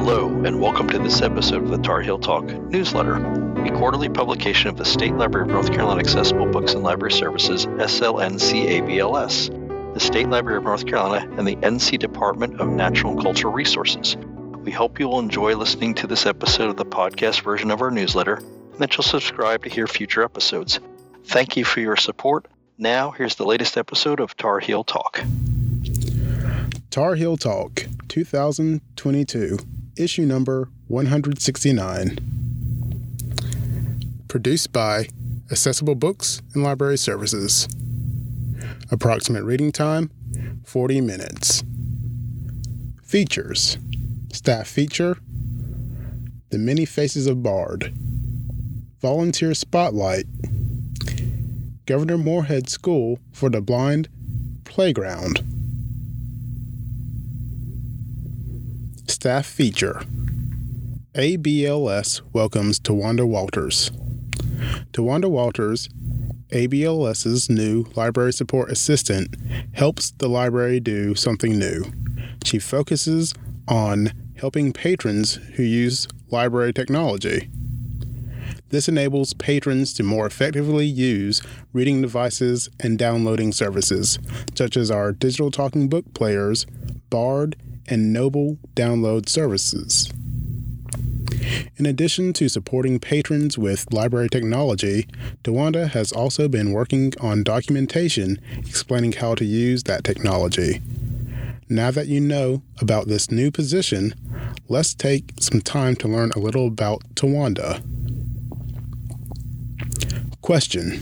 Hello, and welcome to this episode of the Tar Heel Talk newsletter, a quarterly publication of the State Library of North Carolina Accessible Books and Library Services, SLNCABLS, the State Library of North Carolina, and the NC Department of Natural and Cultural Resources. We hope you will enjoy listening to this episode of the podcast version of our newsletter, and that you'll subscribe to hear future episodes. Thank you for your support. Now, here's the latest episode of Tar Heel Talk. Tar Heel Talk 2022, issue number 169. Produced by Accessible Books and Library Services. Approximate reading time 40 minutes. Features Staff feature The Many Faces of Bard. Volunteer Spotlight Governor Morehead School for the Blind Playground. Staff feature ABLS welcomes Tawanda Walters. Tawanda Walters, ABLS's new library support assistant, helps the library do something new. She focuses on helping patrons who use library technology. This enables patrons to more effectively use reading devices and downloading services, such as our digital talking book players, Bard, and Noble download services. In addition to supporting patrons with library technology, Tawanda has also been working on documentation explaining how to use that technology. Now that you know about this new position, let's take some time to learn a little about Tawanda. Question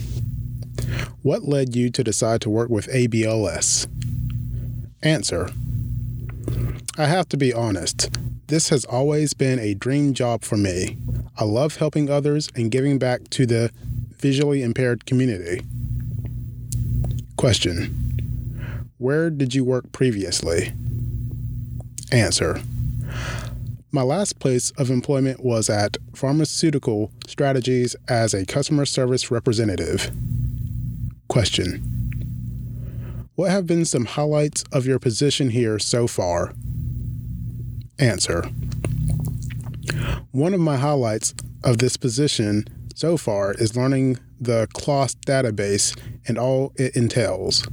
What led you to decide to work with ABLS? Answer I have to be honest. This has always been a dream job for me. I love helping others and giving back to the visually impaired community. Question Where did you work previously? Answer My last place of employment was at Pharmaceutical Strategies as a customer service representative. Question What have been some highlights of your position here so far? Answer One of my highlights of this position so far is learning the KLAS database and all it entails.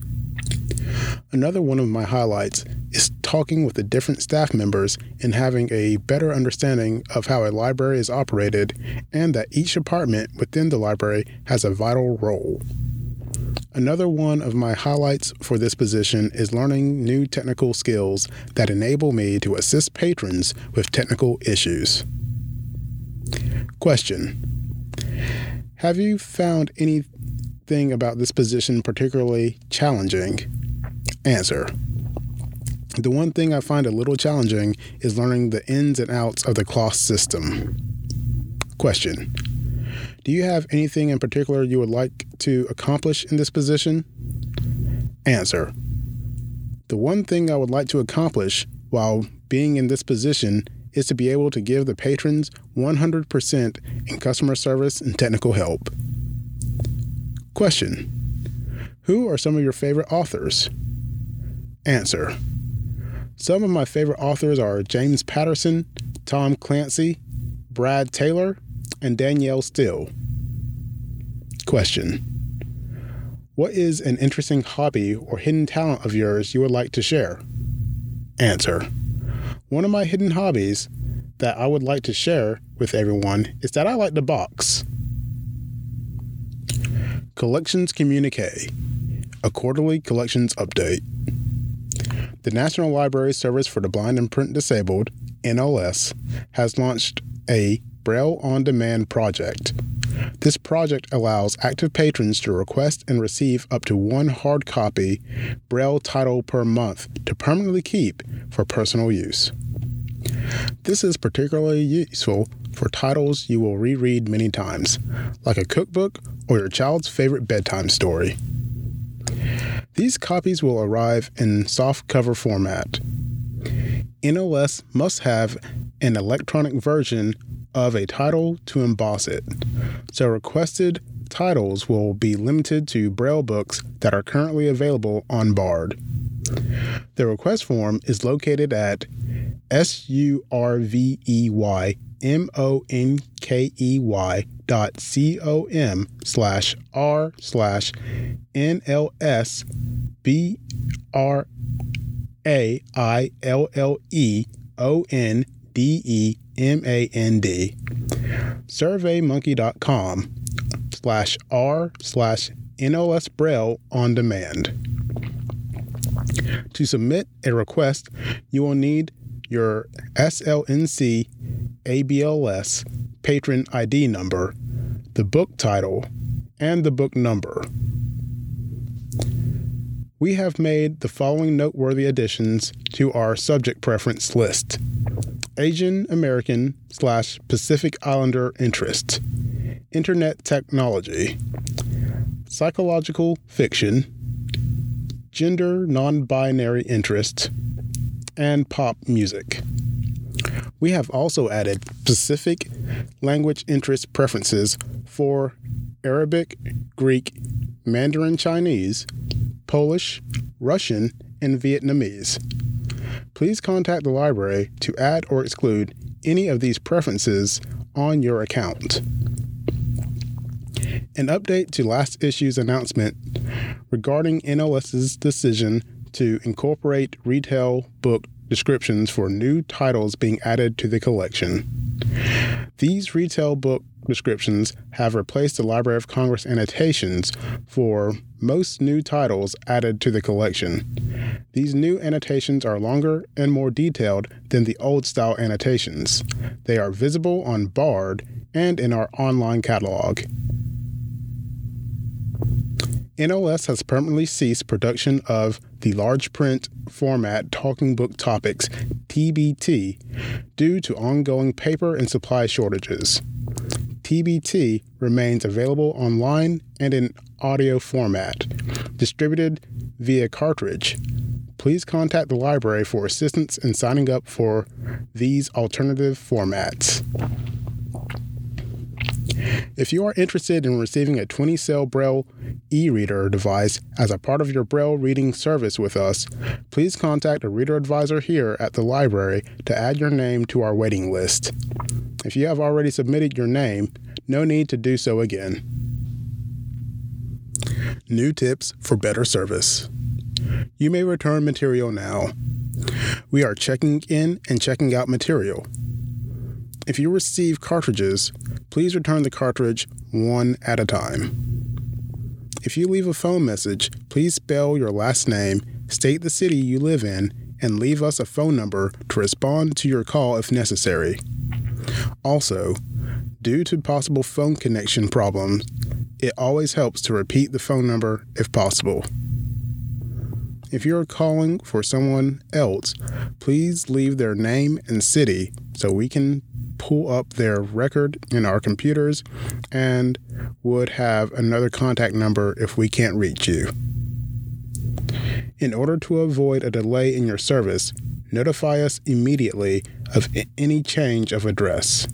Another one of my highlights is talking with the different staff members and having a better understanding of how a library is operated and that each department within the library has a vital role. Another one of my highlights for this position is learning new technical skills that enable me to assist patrons with technical issues. Question Have you found anything about this position particularly challenging? Answer The one thing I find a little challenging is learning the ins and outs of the KLAS system. Question do you have anything in particular you would like to accomplish in this position? Answer The one thing I would like to accomplish while being in this position is to be able to give the patrons 100% in customer service and technical help. Question Who are some of your favorite authors? Answer Some of my favorite authors are James Patterson, Tom Clancy, Brad Taylor, and Danielle Steel. Question What is an interesting hobby or hidden talent of yours you would like to share? Answer One of my hidden hobbies that I would like to share with everyone is that I like to box. Collections Communique, a quarterly collections update. The National Library Service for the Blind and Print Disabled, NLS, has launched a Braille on Demand project. This project allows active patrons to request and receive up to one hard copy Braille title per month to permanently keep for personal use. This is particularly useful for titles you will reread many times, like a cookbook or your child's favorite bedtime story. These copies will arrive in soft cover format. NLS must have an electronic version of a title to emboss it. So requested titles will be limited to Braille books that are currently available on Bard. The request form is located at S U R V E Y M O N K E Y dot C O M slash R slash N M A N D. SurveyMonkey.com slash R slash NOS Braille on demand. To submit a request, you will need your SLNC ABLS patron ID number, the book title, and the book number. We have made the following noteworthy additions to our subject preference list Asian American slash Pacific Islander interest, Internet technology, psychological fiction, gender non binary interest, and pop music. We have also added specific language interest preferences for Arabic, Greek, Mandarin Chinese, Polish, Russian, and Vietnamese. Please contact the library to add or exclude any of these preferences on your account. An update to last issue's announcement regarding NLS's decision to incorporate retail book descriptions for new titles being added to the collection. These retail book descriptions have replaced the Library of Congress annotations for most new titles added to the collection. These new annotations are longer and more detailed than the old style annotations. They are visible on Bard and in our online catalog. NLS has permanently ceased production of the large print format Talking Book Topics, TBT, due to ongoing paper and supply shortages. TBT remains available online and in audio format, distributed via cartridge. Please contact the library for assistance in signing up for these alternative formats. If you are interested in receiving a 20 cell Braille e reader device as a part of your Braille reading service with us, please contact a reader advisor here at the library to add your name to our waiting list. If you have already submitted your name, no need to do so again. New tips for better service. You may return material now. We are checking in and checking out material. If you receive cartridges, please return the cartridge one at a time. If you leave a phone message, please spell your last name, state the city you live in, and leave us a phone number to respond to your call if necessary. Also, due to possible phone connection problems, it always helps to repeat the phone number if possible. If you are calling for someone else, please leave their name and city so we can pull up their record in our computers and would have another contact number if we can't reach you. In order to avoid a delay in your service, notify us immediately of any change of address.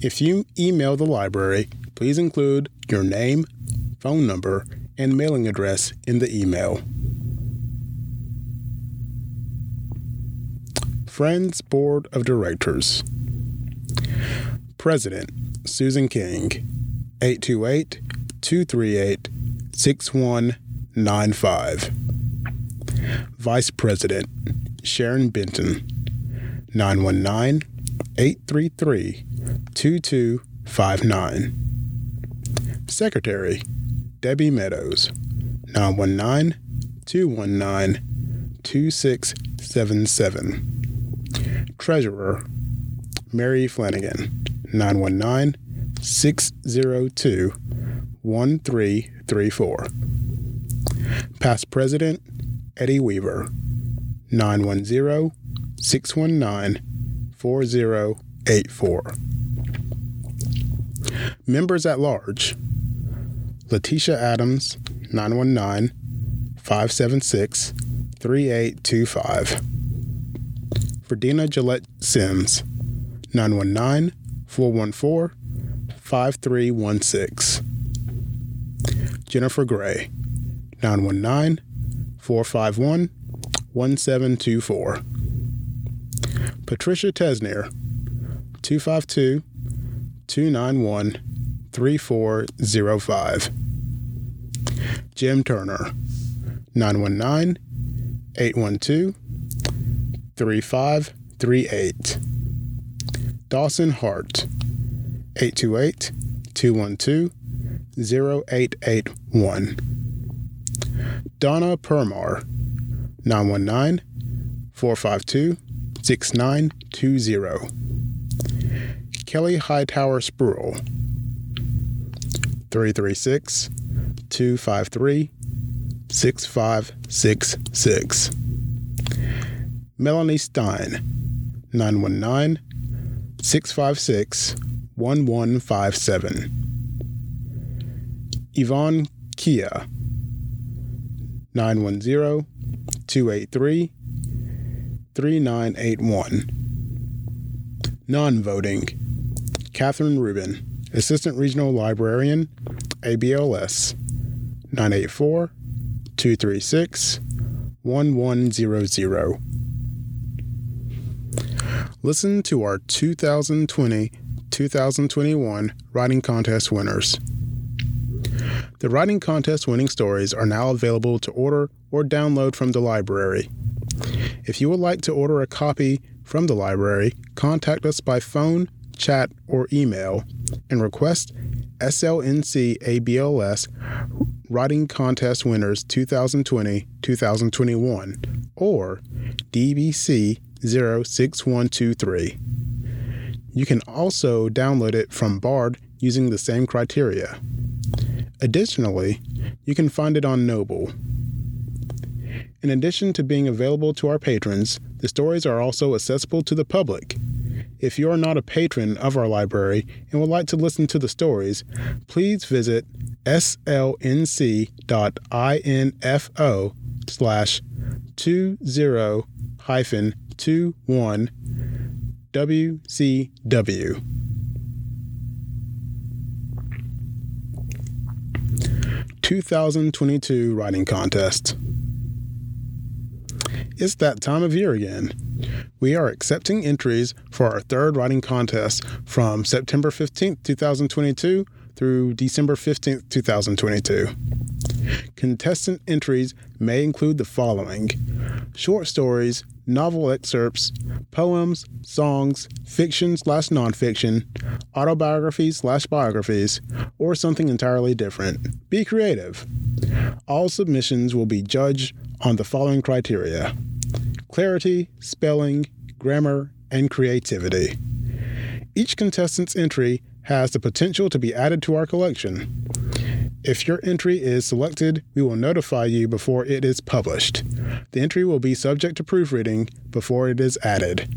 If you email the library, please include your name, phone number, and mailing address in the email. Friends Board of Directors. President Susan King, 828 238 6195. Vice President Sharon Benton, 919 833 2259. Secretary Debbie Meadows, 919 219 2677. Treasurer Mary Flanagan, 919 602 1334. Past President Eddie Weaver, 910 619 4084. Members at Large Letitia Adams, 919 576 3825. Verdina Gillette Sims, 919 414 5316. Jennifer Gray, 919 451 1724. Patricia Tesnier, 252 291 3405. Jim Turner, 919 812 3538. Dawson Hart, 828 212 0881. Donna Permar, 919 452 6920. Kelly Hightower Spruill, 336 253 6566. Melanie Stein, 919 656 1157. Yvonne Kia, 910 283 3981. Non voting Catherine Rubin, Assistant Regional Librarian, ABLS, 984 236 1100. Listen to our 2020 2021 Writing Contest winners. The Writing Contest winning stories are now available to order or download from the library. If you would like to order a copy from the library, contact us by phone, chat, or email and request SLNC ABLS Writing Contest Winners 2020 2021 or DBC 06123. You can also download it from Bard using the same criteria. Additionally, you can find it on Noble. In addition to being available to our patrons, the stories are also accessible to the public. If you are not a patron of our library and would like to listen to the stories, please visit slnc.info slash 20 hyphen 21 WCW. Two thousand twenty two writing contest. It's that time of year again. We are accepting entries for our third writing contest from September 15th, 2022 through December 15th, 2022. Contestant entries may include the following short stories, novel excerpts, poems, songs, fiction slash nonfiction, autobiographies slash biographies, or something entirely different. Be creative. All submissions will be judged on the following criteria clarity, spelling, grammar, and creativity. Each contestant's entry has the potential to be added to our collection. If your entry is selected, we will notify you before it is published. The entry will be subject to proofreading before it is added.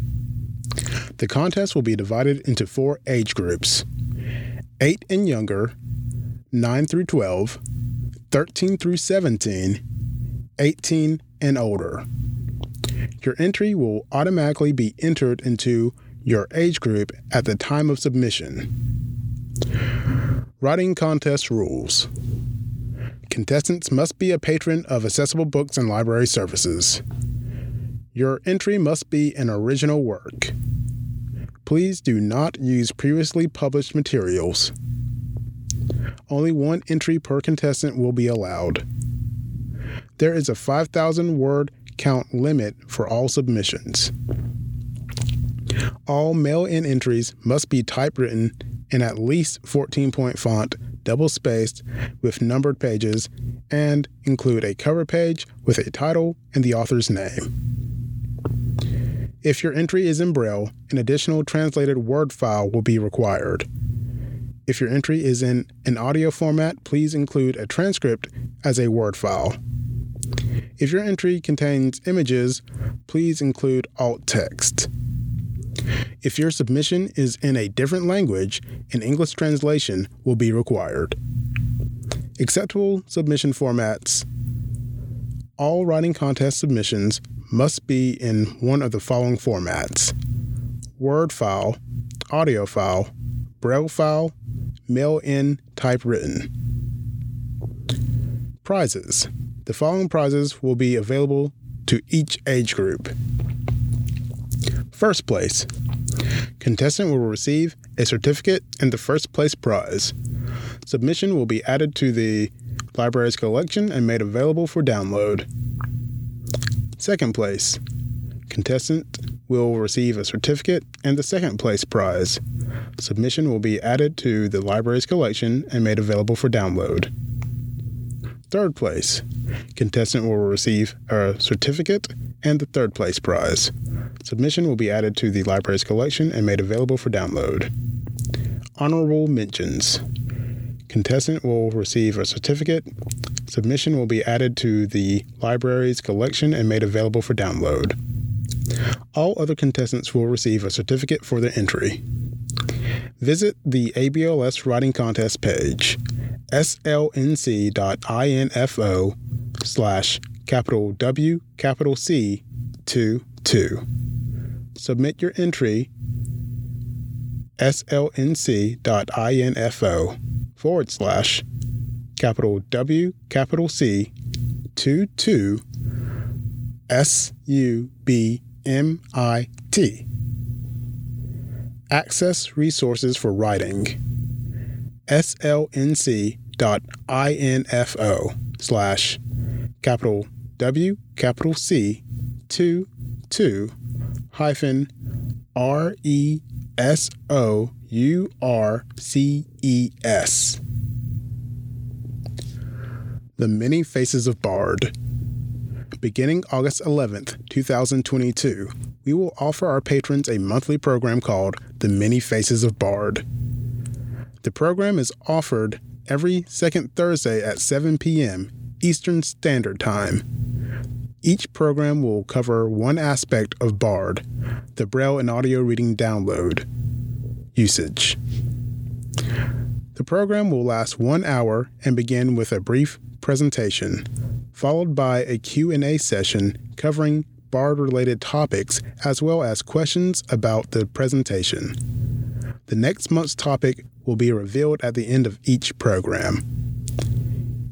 The contest will be divided into four age groups 8 and younger, 9 through 12, 13 through 17, 18 and older. Your entry will automatically be entered into your age group at the time of submission. Writing Contest Rules Contestants must be a patron of Accessible Books and Library Services. Your entry must be an original work. Please do not use previously published materials. Only one entry per contestant will be allowed. There is a 5,000 word count limit for all submissions. All mail in entries must be typewritten in at least 14 point font, double spaced, with numbered pages, and include a cover page with a title and the author's name. If your entry is in Braille, an additional translated Word file will be required. If your entry is in an audio format, please include a transcript as a Word file. If your entry contains images, please include alt text. If your submission is in a different language, an English translation will be required. Acceptable submission formats. All writing contest submissions must be in one of the following formats Word file, audio file, Braille file, mail in, typewritten. Prizes. The following prizes will be available to each age group First place. Contestant will receive a certificate and the first place prize. Submission will be added to the library's collection and made available for download. Second place. Contestant will receive a certificate and the second place prize. Submission will be added to the library's collection and made available for download. Third place. Contestant will receive a certificate and the third place prize. Submission will be added to the library's collection and made available for download. Honorable mentions. Contestant will receive a certificate. Submission will be added to the library's collection and made available for download. All other contestants will receive a certificate for their entry. Visit the ABLS Writing Contest page, slnc.info slash capital W capital C 2 2. Submit your entry slnc.info forward slash capital W capital C 2 2 S U B M I T. Access resources for writing. slnc.info slash capital W capital C 2 2 hyphen R E S O U R C E S. The Many Faces of Bard. Beginning August 11th, 2022, we will offer our patrons a monthly program called The Many Faces of Bard. The program is offered every second Thursday at 7 p.m. Eastern Standard Time. Each program will cover one aspect of BARD, the Braille and Audio Reading Download. Usage. The program will last one hour and begin with a brief presentation, followed by a Q&A session covering BARD-related topics as well as questions about the presentation. The next month's topic will be revealed at the end of each program.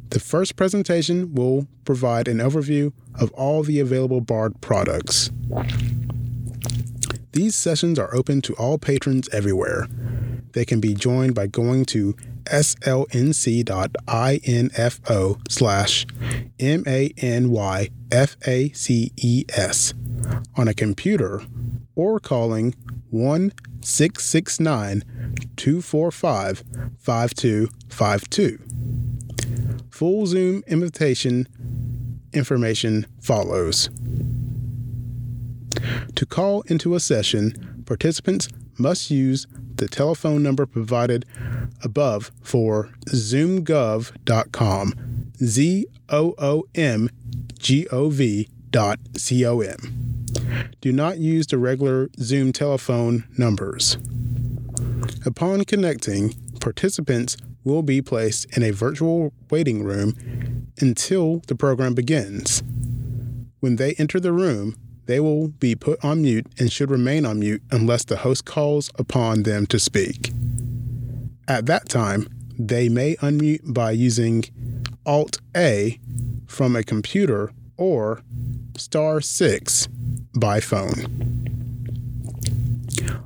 The first presentation will provide an overview of all the available BARD products. These sessions are open to all patrons everywhere. They can be joined by going to slnc.info slash M-A-N-Y-F-A-C-E-S on a computer or calling 1 669 245 5252. Full Zoom invitation information follows. To call into a session, participants must use the telephone number provided above for zoomgov.com, Z O O M G O V dot C O M. Do not use the regular Zoom telephone numbers. Upon connecting, participants will be placed in a virtual waiting room until the program begins. When they enter the room, they will be put on mute and should remain on mute unless the host calls upon them to speak. At that time, they may unmute by using Alt A from a computer or star 6 by phone.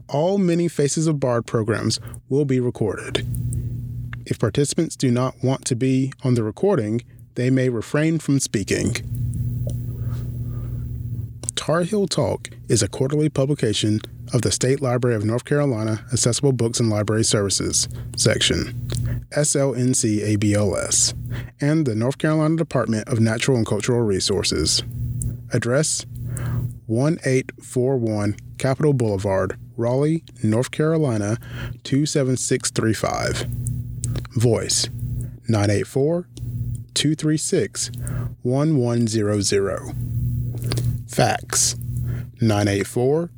All Many Faces of Bard programs will be recorded. If participants do not want to be on the recording, they may refrain from speaking. Tar Heel Talk is a quarterly publication of the State Library of North Carolina Accessible Books and Library Services section, SLNC ABLS, and the North Carolina Department of Natural and Cultural Resources. Address 1841 Capitol Boulevard, Raleigh, North Carolina 27635. Voice 984 236 1100. Fax 984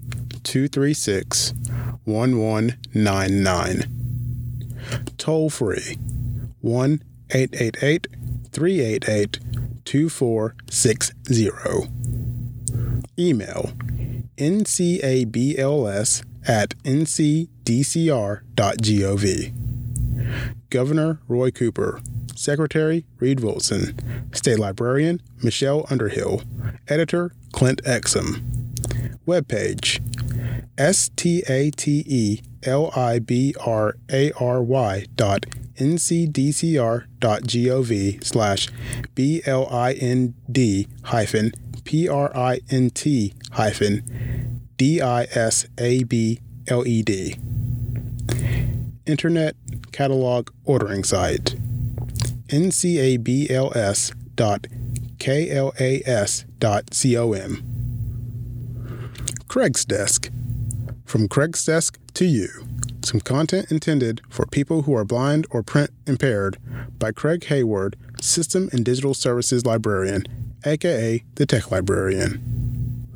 236 1199. Toll free 1 888 388 2460. Email ncabls at ncdcr.gov. Governor Roy Cooper, Secretary Reid Wilson, State Librarian Michelle Underhill, Editor Clint Exum. Webpage S T A T E L I B R A R Y dot ncdcr.gov slash B L I N D hyphen P R I N T hyphen D I S A B L E D. Internet Catalog Ordering Site ncabls dot klas dot com. Craig's Desk. From Craig's Desk to you. Some content intended for people who are blind or print impaired by Craig Hayward, System and Digital Services Librarian, aka the Tech Librarian.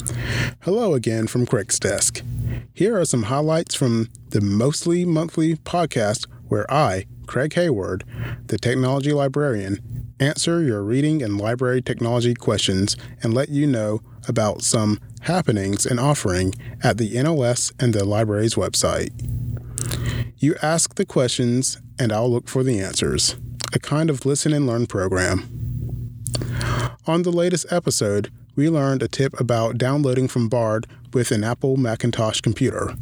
Hello again from Craig's Desk. Here are some highlights from the Mostly Monthly podcast where I, Craig Hayward, the Technology Librarian, answer your reading and library technology questions and let you know about some happenings and offering at the NLS and the library's website. You ask the questions, and I'll look for the answers. A kind of listen and learn program. On the latest episode, we learned a tip about downloading from Bard with an Apple Macintosh computer.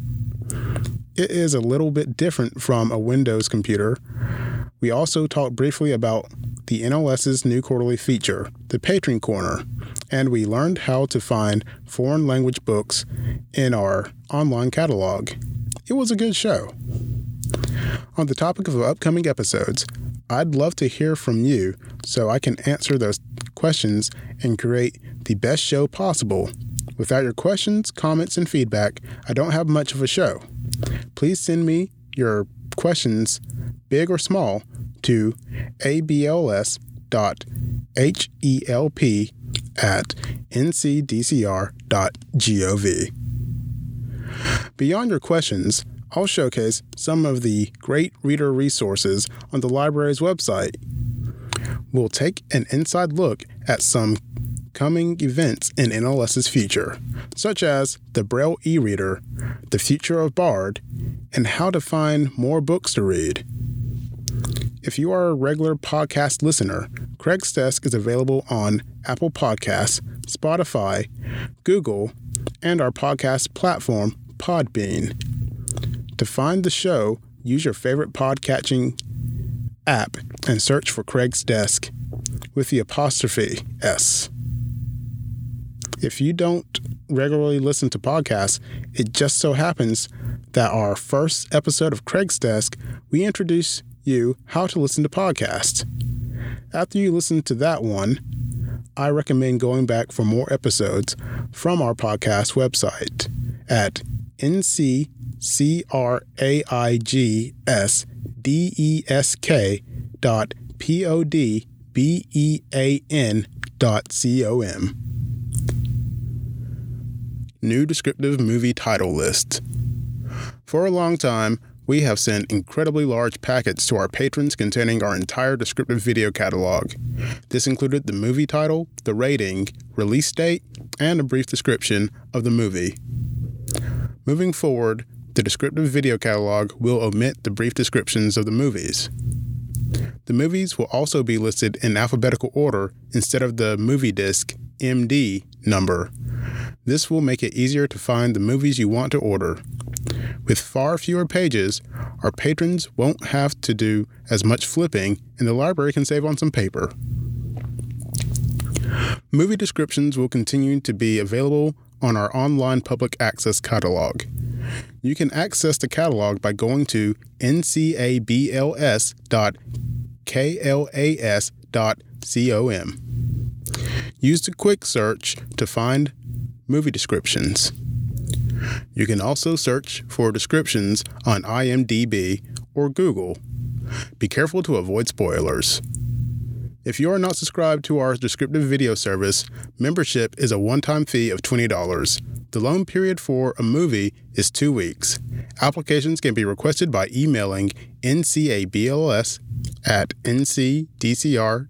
It is a little bit different from a Windows computer. We also talked briefly about the NLS's new quarterly feature, the Patron Corner, and we learned how to find foreign language books in our online catalog. It was a good show. On the topic of upcoming episodes, I'd love to hear from you so I can answer those questions and create the best show possible. Without your questions, comments, and feedback, I don't have much of a show. Please send me your questions, big or small, to abls.help at ncdcr.gov. Beyond your questions, I'll showcase some of the great reader resources on the library's website. We'll take an inside look at some coming events in NLS's future, such as the Braille e reader, the future of Bard, and how to find more books to read. If you are a regular podcast listener, Craig's Desk is available on Apple Podcasts, Spotify, Google, and our podcast platform, Podbean. To find the show, use your favorite podcatching app and search for Craig's Desk with the apostrophe S. If you don't regularly listen to podcasts, it just so happens that our first episode of Craig's Desk, we introduce you how to listen to podcasts. After you listen to that one, I recommend going back for more episodes from our podcast website at nc New descriptive movie title list. For a long time, we have sent incredibly large packets to our patrons containing our entire descriptive video catalog. This included the movie title, the rating, release date, and a brief description of the movie. Moving forward, the descriptive video catalog will omit the brief descriptions of the movies. The movies will also be listed in alphabetical order instead of the movie disc MD number. This will make it easier to find the movies you want to order. With far fewer pages, our patrons won't have to do as much flipping, and the library can save on some paper. Movie descriptions will continue to be available on our online public access catalog. You can access the catalog by going to ncabls.klas.com. Use the quick search to find movie descriptions. You can also search for descriptions on IMDb or Google. Be careful to avoid spoilers. If you are not subscribed to our descriptive video service, membership is a one time fee of $20. The loan period for a movie is two weeks. Applications can be requested by emailing ncabls at ncdcr.gov.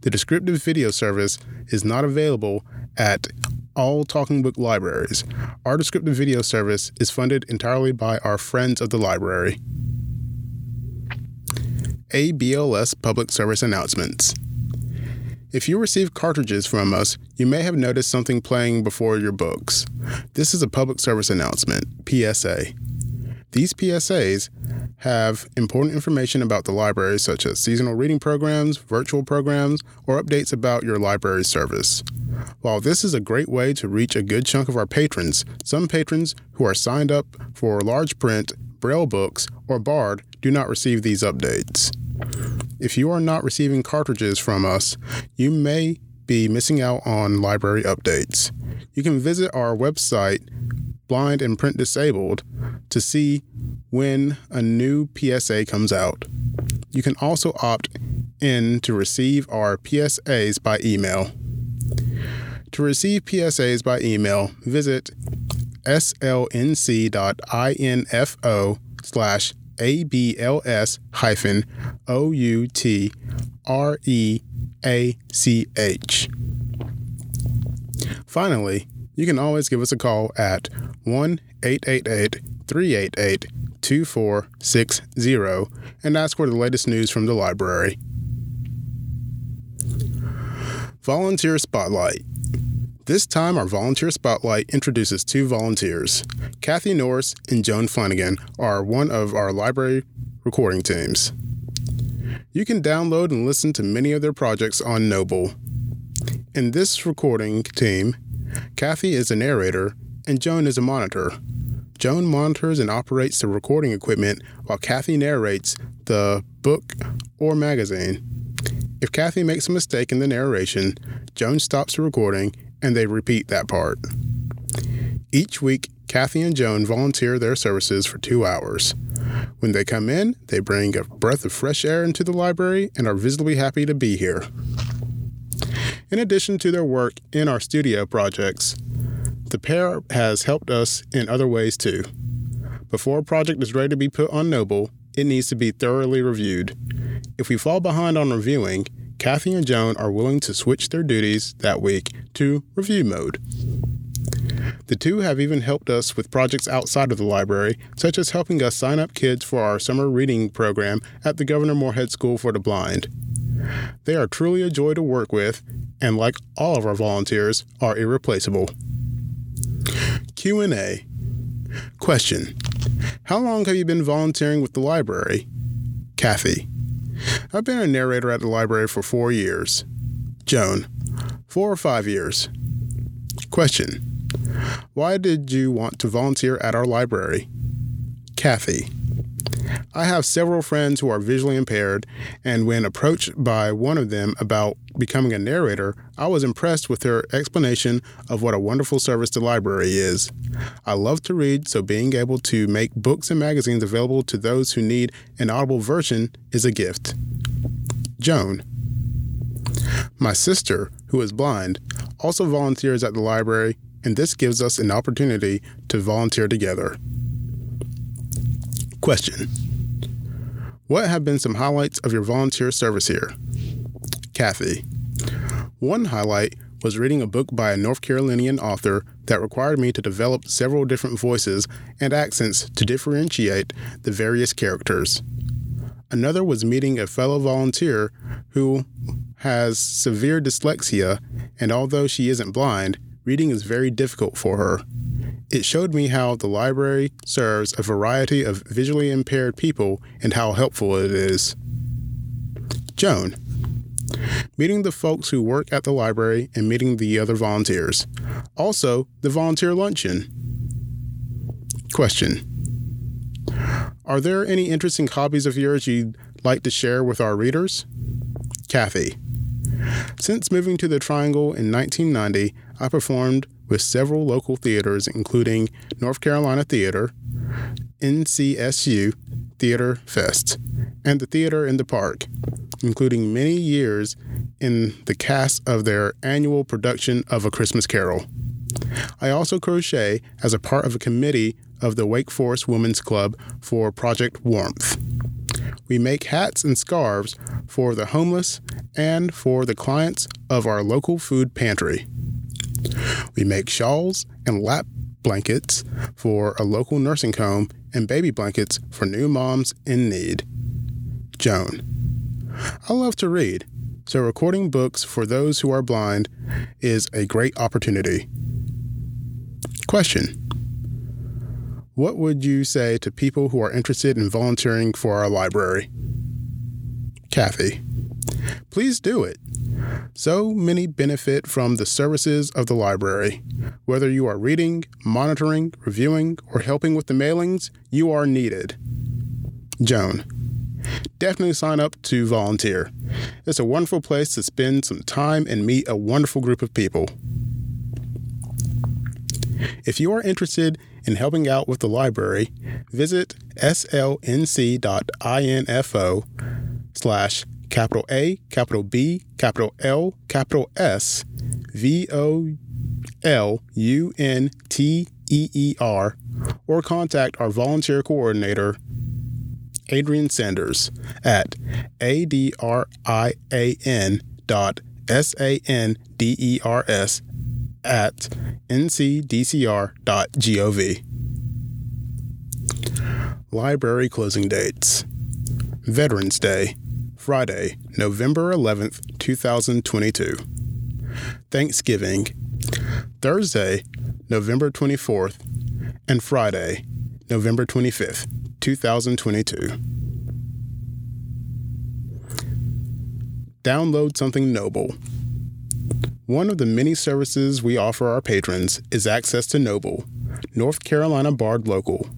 The descriptive video service is not available at all Talking Book libraries. Our descriptive video service is funded entirely by our friends of the library. ABLS Public Service Announcements. If you receive cartridges from us, you may have noticed something playing before your books. This is a public service announcement, PSA. These PSAs have important information about the library, such as seasonal reading programs, virtual programs, or updates about your library service. While this is a great way to reach a good chunk of our patrons, some patrons who are signed up for large print, braille books, or BARD do not receive these updates. If you are not receiving cartridges from us, you may be missing out on library updates. You can visit our website blind and print disabled to see when a new PSA comes out. You can also opt in to receive our PSAs by email. To receive PSAs by email, visit slnc.info slash abls hyphen o-u-t-r-e-a-c-h. Finally, you can always give us a call at 1 888 388 2460 and ask for the latest news from the library. Volunteer Spotlight. This time, our Volunteer Spotlight introduces two volunteers. Kathy Norris and Joan Flanagan are one of our library recording teams. You can download and listen to many of their projects on Noble. In this recording team, Kathy is a narrator and Joan is a monitor. Joan monitors and operates the recording equipment while Kathy narrates the book or magazine. If Kathy makes a mistake in the narration, Joan stops the recording and they repeat that part. Each week, Kathy and Joan volunteer their services for two hours. When they come in, they bring a breath of fresh air into the library and are visibly happy to be here. In addition to their work in our studio projects, the pair has helped us in other ways too. Before a project is ready to be put on Noble, it needs to be thoroughly reviewed. If we fall behind on reviewing, Kathy and Joan are willing to switch their duties that week to review mode. The two have even helped us with projects outside of the library, such as helping us sign up kids for our summer reading program at the Governor Morehead School for the Blind. They are truly a joy to work with, and like all of our volunteers, are irreplaceable. Q&A. Question: How long have you been volunteering with the library? Kathy: I've been a narrator at the library for 4 years. Joan: 4 or 5 years. Question: Why did you want to volunteer at our library? Kathy: I have several friends who are visually impaired, and when approached by one of them about becoming a narrator, I was impressed with her explanation of what a wonderful service the library is. I love to read, so being able to make books and magazines available to those who need an audible version is a gift. Joan. My sister, who is blind, also volunteers at the library, and this gives us an opportunity to volunteer together. Question what have been some highlights of your volunteer service here? Kathy. One highlight was reading a book by a North Carolinian author that required me to develop several different voices and accents to differentiate the various characters. Another was meeting a fellow volunteer who has severe dyslexia, and although she isn't blind, reading is very difficult for her. It showed me how the library serves a variety of visually impaired people and how helpful it is. Joan. Meeting the folks who work at the library and meeting the other volunteers. Also, the volunteer luncheon. Question Are there any interesting hobbies of yours you'd like to share with our readers? Kathy. Since moving to the Triangle in 1990, I performed with several local theaters, including North Carolina Theater, NCSU Theater Fest, and the Theater in the Park, including many years in the cast of their annual production of A Christmas Carol. I also crochet as a part of a committee of the Wake Forest Women's Club for Project Warmth. We make hats and scarves for the homeless and for the clients of our local food pantry. We make shawls and lap blankets for a local nursing home and baby blankets for new moms in need. Joan. I love to read. so recording books for those who are blind is a great opportunity. Question What would you say to people who are interested in volunteering for our library? Kathy Please do it. So many benefit from the services of the library. Whether you are reading, monitoring, reviewing, or helping with the mailings, you are needed. Joan. Definitely sign up to volunteer. It's a wonderful place to spend some time and meet a wonderful group of people. If you are interested in helping out with the library, visit slnc.info slash capital A, capital B, capital L, capital S, V O L U N T E E R, or contact our volunteer coordinator, Adrian Sanders, at adrian dot s a n d e r s at ncdcr.gov. Library closing dates Veterans Day Friday, November 11th, 2022. Thanksgiving, Thursday, November 24th, and Friday, November 25th, 2022. Download something Noble. One of the many services we offer our patrons is access to Noble, North Carolina Bard Local.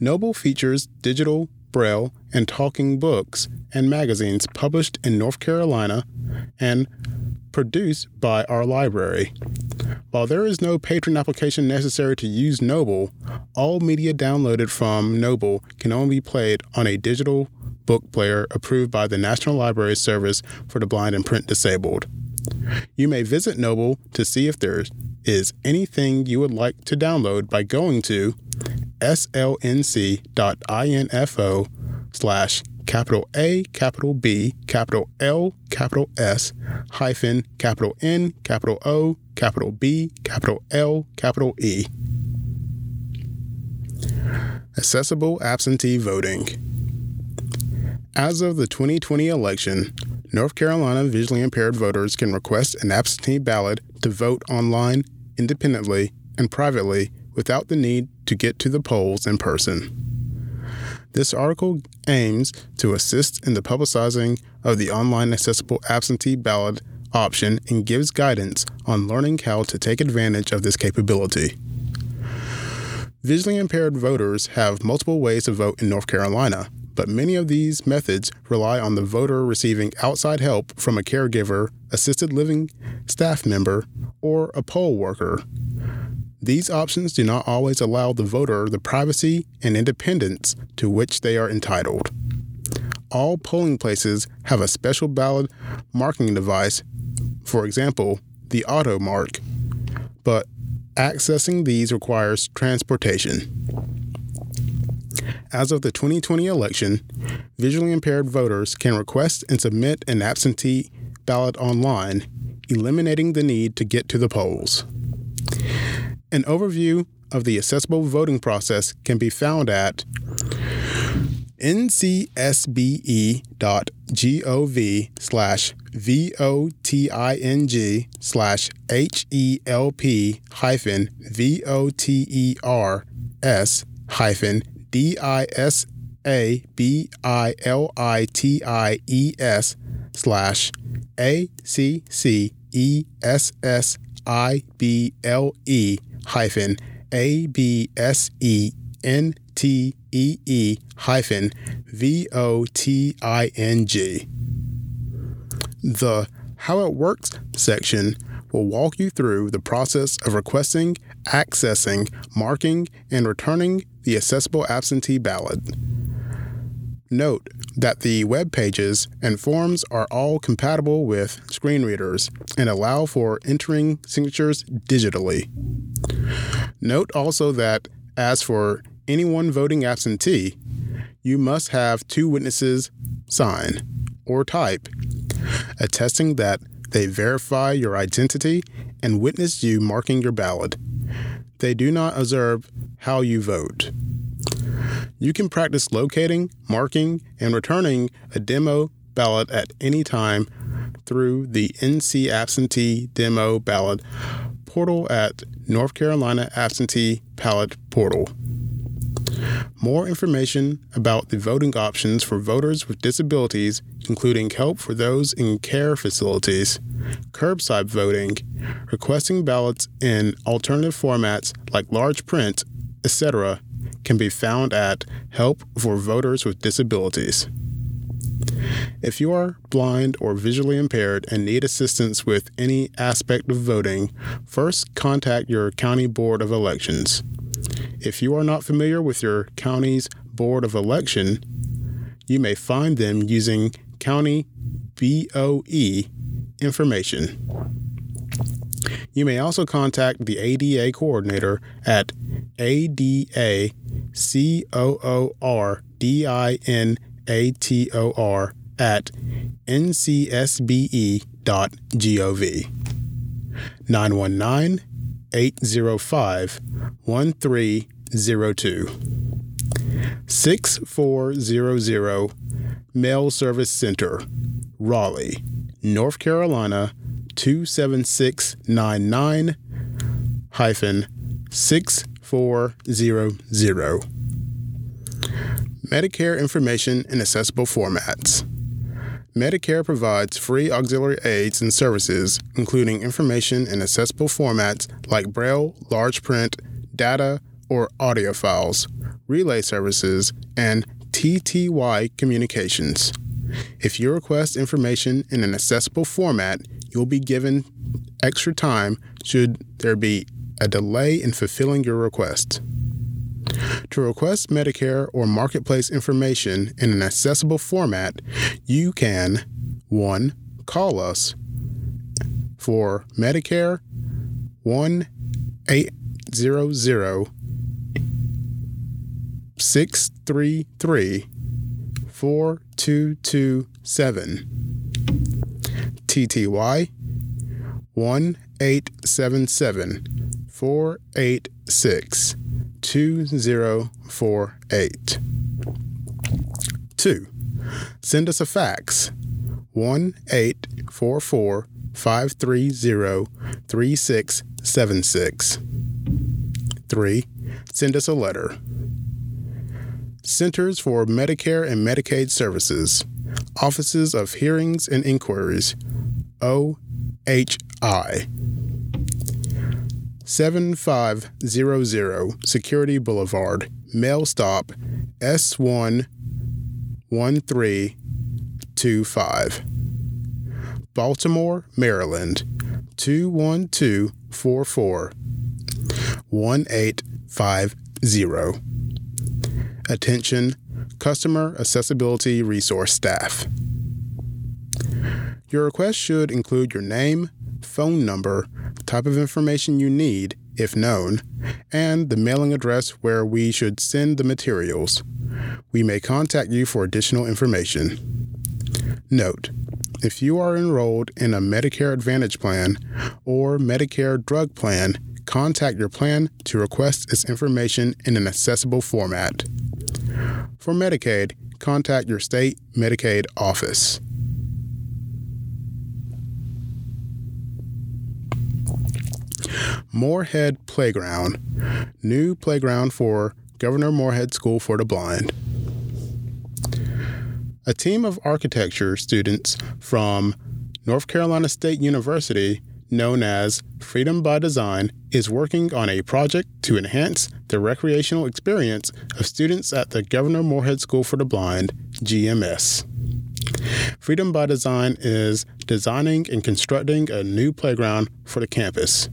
Noble features digital, braille, and talking books and magazines published in North Carolina and produced by our library. While there is no patron application necessary to use Noble, all media downloaded from Noble can only be played on a digital book player approved by the National Library Service for the Blind and Print Disabled. You may visit Noble to see if there is anything you would like to download by going to slnc.info slash capital A, capital B, capital L, capital S, hyphen, capital N, capital O, capital B, capital L, capital E. Accessible absentee voting. As of the 2020 election, North Carolina visually impaired voters can request an absentee ballot to vote online, independently, and privately without the need to get to the polls in person. This article aims to assist in the publicizing of the online accessible absentee ballot option and gives guidance on learning how to take advantage of this capability. Visually impaired voters have multiple ways to vote in North Carolina, but many of these methods rely on the voter receiving outside help from a caregiver, assisted living staff member, or a poll worker. These options do not always allow the voter the privacy and independence to which they are entitled. All polling places have a special ballot marking device, for example, the AutoMARK, but accessing these requires transportation. As of the 2020 election, visually impaired voters can request and submit an absentee ballot online, eliminating the need to get to the polls. An overview of the accessible voting process can be found at ncsbe.gov slash voting slash help hyphen voters hyphen disabilities slash accessible hyphen A B S E N T E E hyphen V O T I N G. The How It Works section will walk you through the process of requesting, accessing, marking, and returning the accessible absentee ballot. Note that the web pages and forms are all compatible with screen readers and allow for entering signatures digitally. Note also that, as for anyone voting absentee, you must have two witnesses sign or type, attesting that they verify your identity and witness you marking your ballot. They do not observe how you vote. You can practice locating, marking, and returning a demo ballot at any time through the NC Absentee Demo Ballot portal at North Carolina Absentee Ballot Portal. More information about the voting options for voters with disabilities, including help for those in care facilities, curbside voting, requesting ballots in alternative formats like large print, etc., can be found at Help for Voters with Disabilities. If you are blind or visually impaired and need assistance with any aspect of voting, first contact your county board of elections. If you are not familiar with your county's board of election, you may find them using county BOE information. You may also contact the ADA coordinator at ADACOORDINATOR at ncsbe.gov. 919 805 1302. 6400 Mail Service Center, Raleigh, North Carolina 27699 hyphen 6400. Medicare information in accessible formats. Medicare provides free auxiliary aids and services, including information in accessible formats like Braille, large print, data, or audio files, relay services, and TTY communications. If you request information in an accessible format, you'll be given extra time should there be a delay in fulfilling your request. To request Medicare or Marketplace information in an accessible format, you can 1. Call us for Medicare 1 800 633 4227. TTY 1 877 486 2048. 2. Send us a fax 1 844 530 3676. 3. Send us a letter. Centers for Medicare and Medicaid Services, Offices of Hearings and Inquiries, OHI. 7500 Security Boulevard, Mail Stop, S1 1325. Baltimore, Maryland, 21244 1850. Attention, Customer Accessibility Resource Staff. Your request should include your name, phone number, type of information you need, if known, and the mailing address where we should send the materials. We may contact you for additional information. Note, if you are enrolled in a Medicare Advantage plan or Medicare drug plan, contact your plan to request its information in an accessible format. For Medicaid, contact your state Medicaid office. Morehead Playground, new playground for Governor Morehead School for the Blind. A team of architecture students from North Carolina State University, known as Freedom by Design, is working on a project to enhance the recreational experience of students at the Governor Morehead School for the Blind, GMS. Freedom by Design is designing and constructing a new playground for the campus.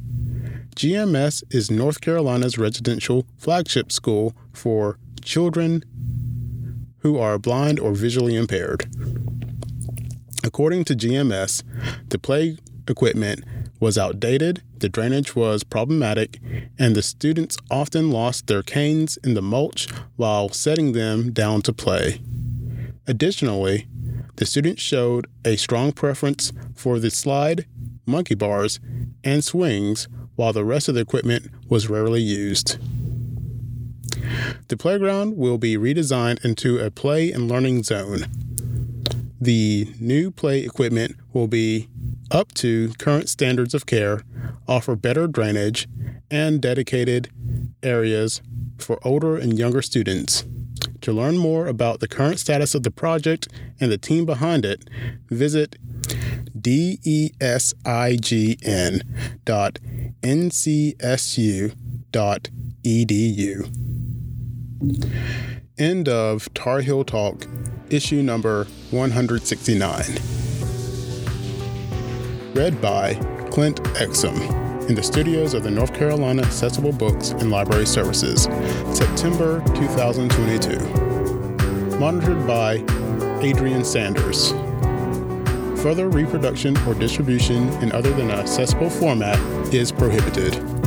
GMS is North Carolina's residential flagship school for children who are blind or visually impaired. According to GMS, the play equipment was outdated, the drainage was problematic, and the students often lost their canes in the mulch while setting them down to play. Additionally, the students showed a strong preference for the slide, monkey bars, and swings while the rest of the equipment was rarely used. The playground will be redesigned into a play and learning zone. The new play equipment will be up to current standards of care, offer better drainage, and dedicated areas for older and younger students. To learn more about the current status of the project and the team behind it, visit desig.ncsu.edu. End of Tar Heel Talk, issue number 169. Read by Clint Exum in the studios of the North Carolina Accessible Books and Library Services, September 2022. Monitored by Adrian Sanders. Further reproduction or distribution in other than an accessible format is prohibited.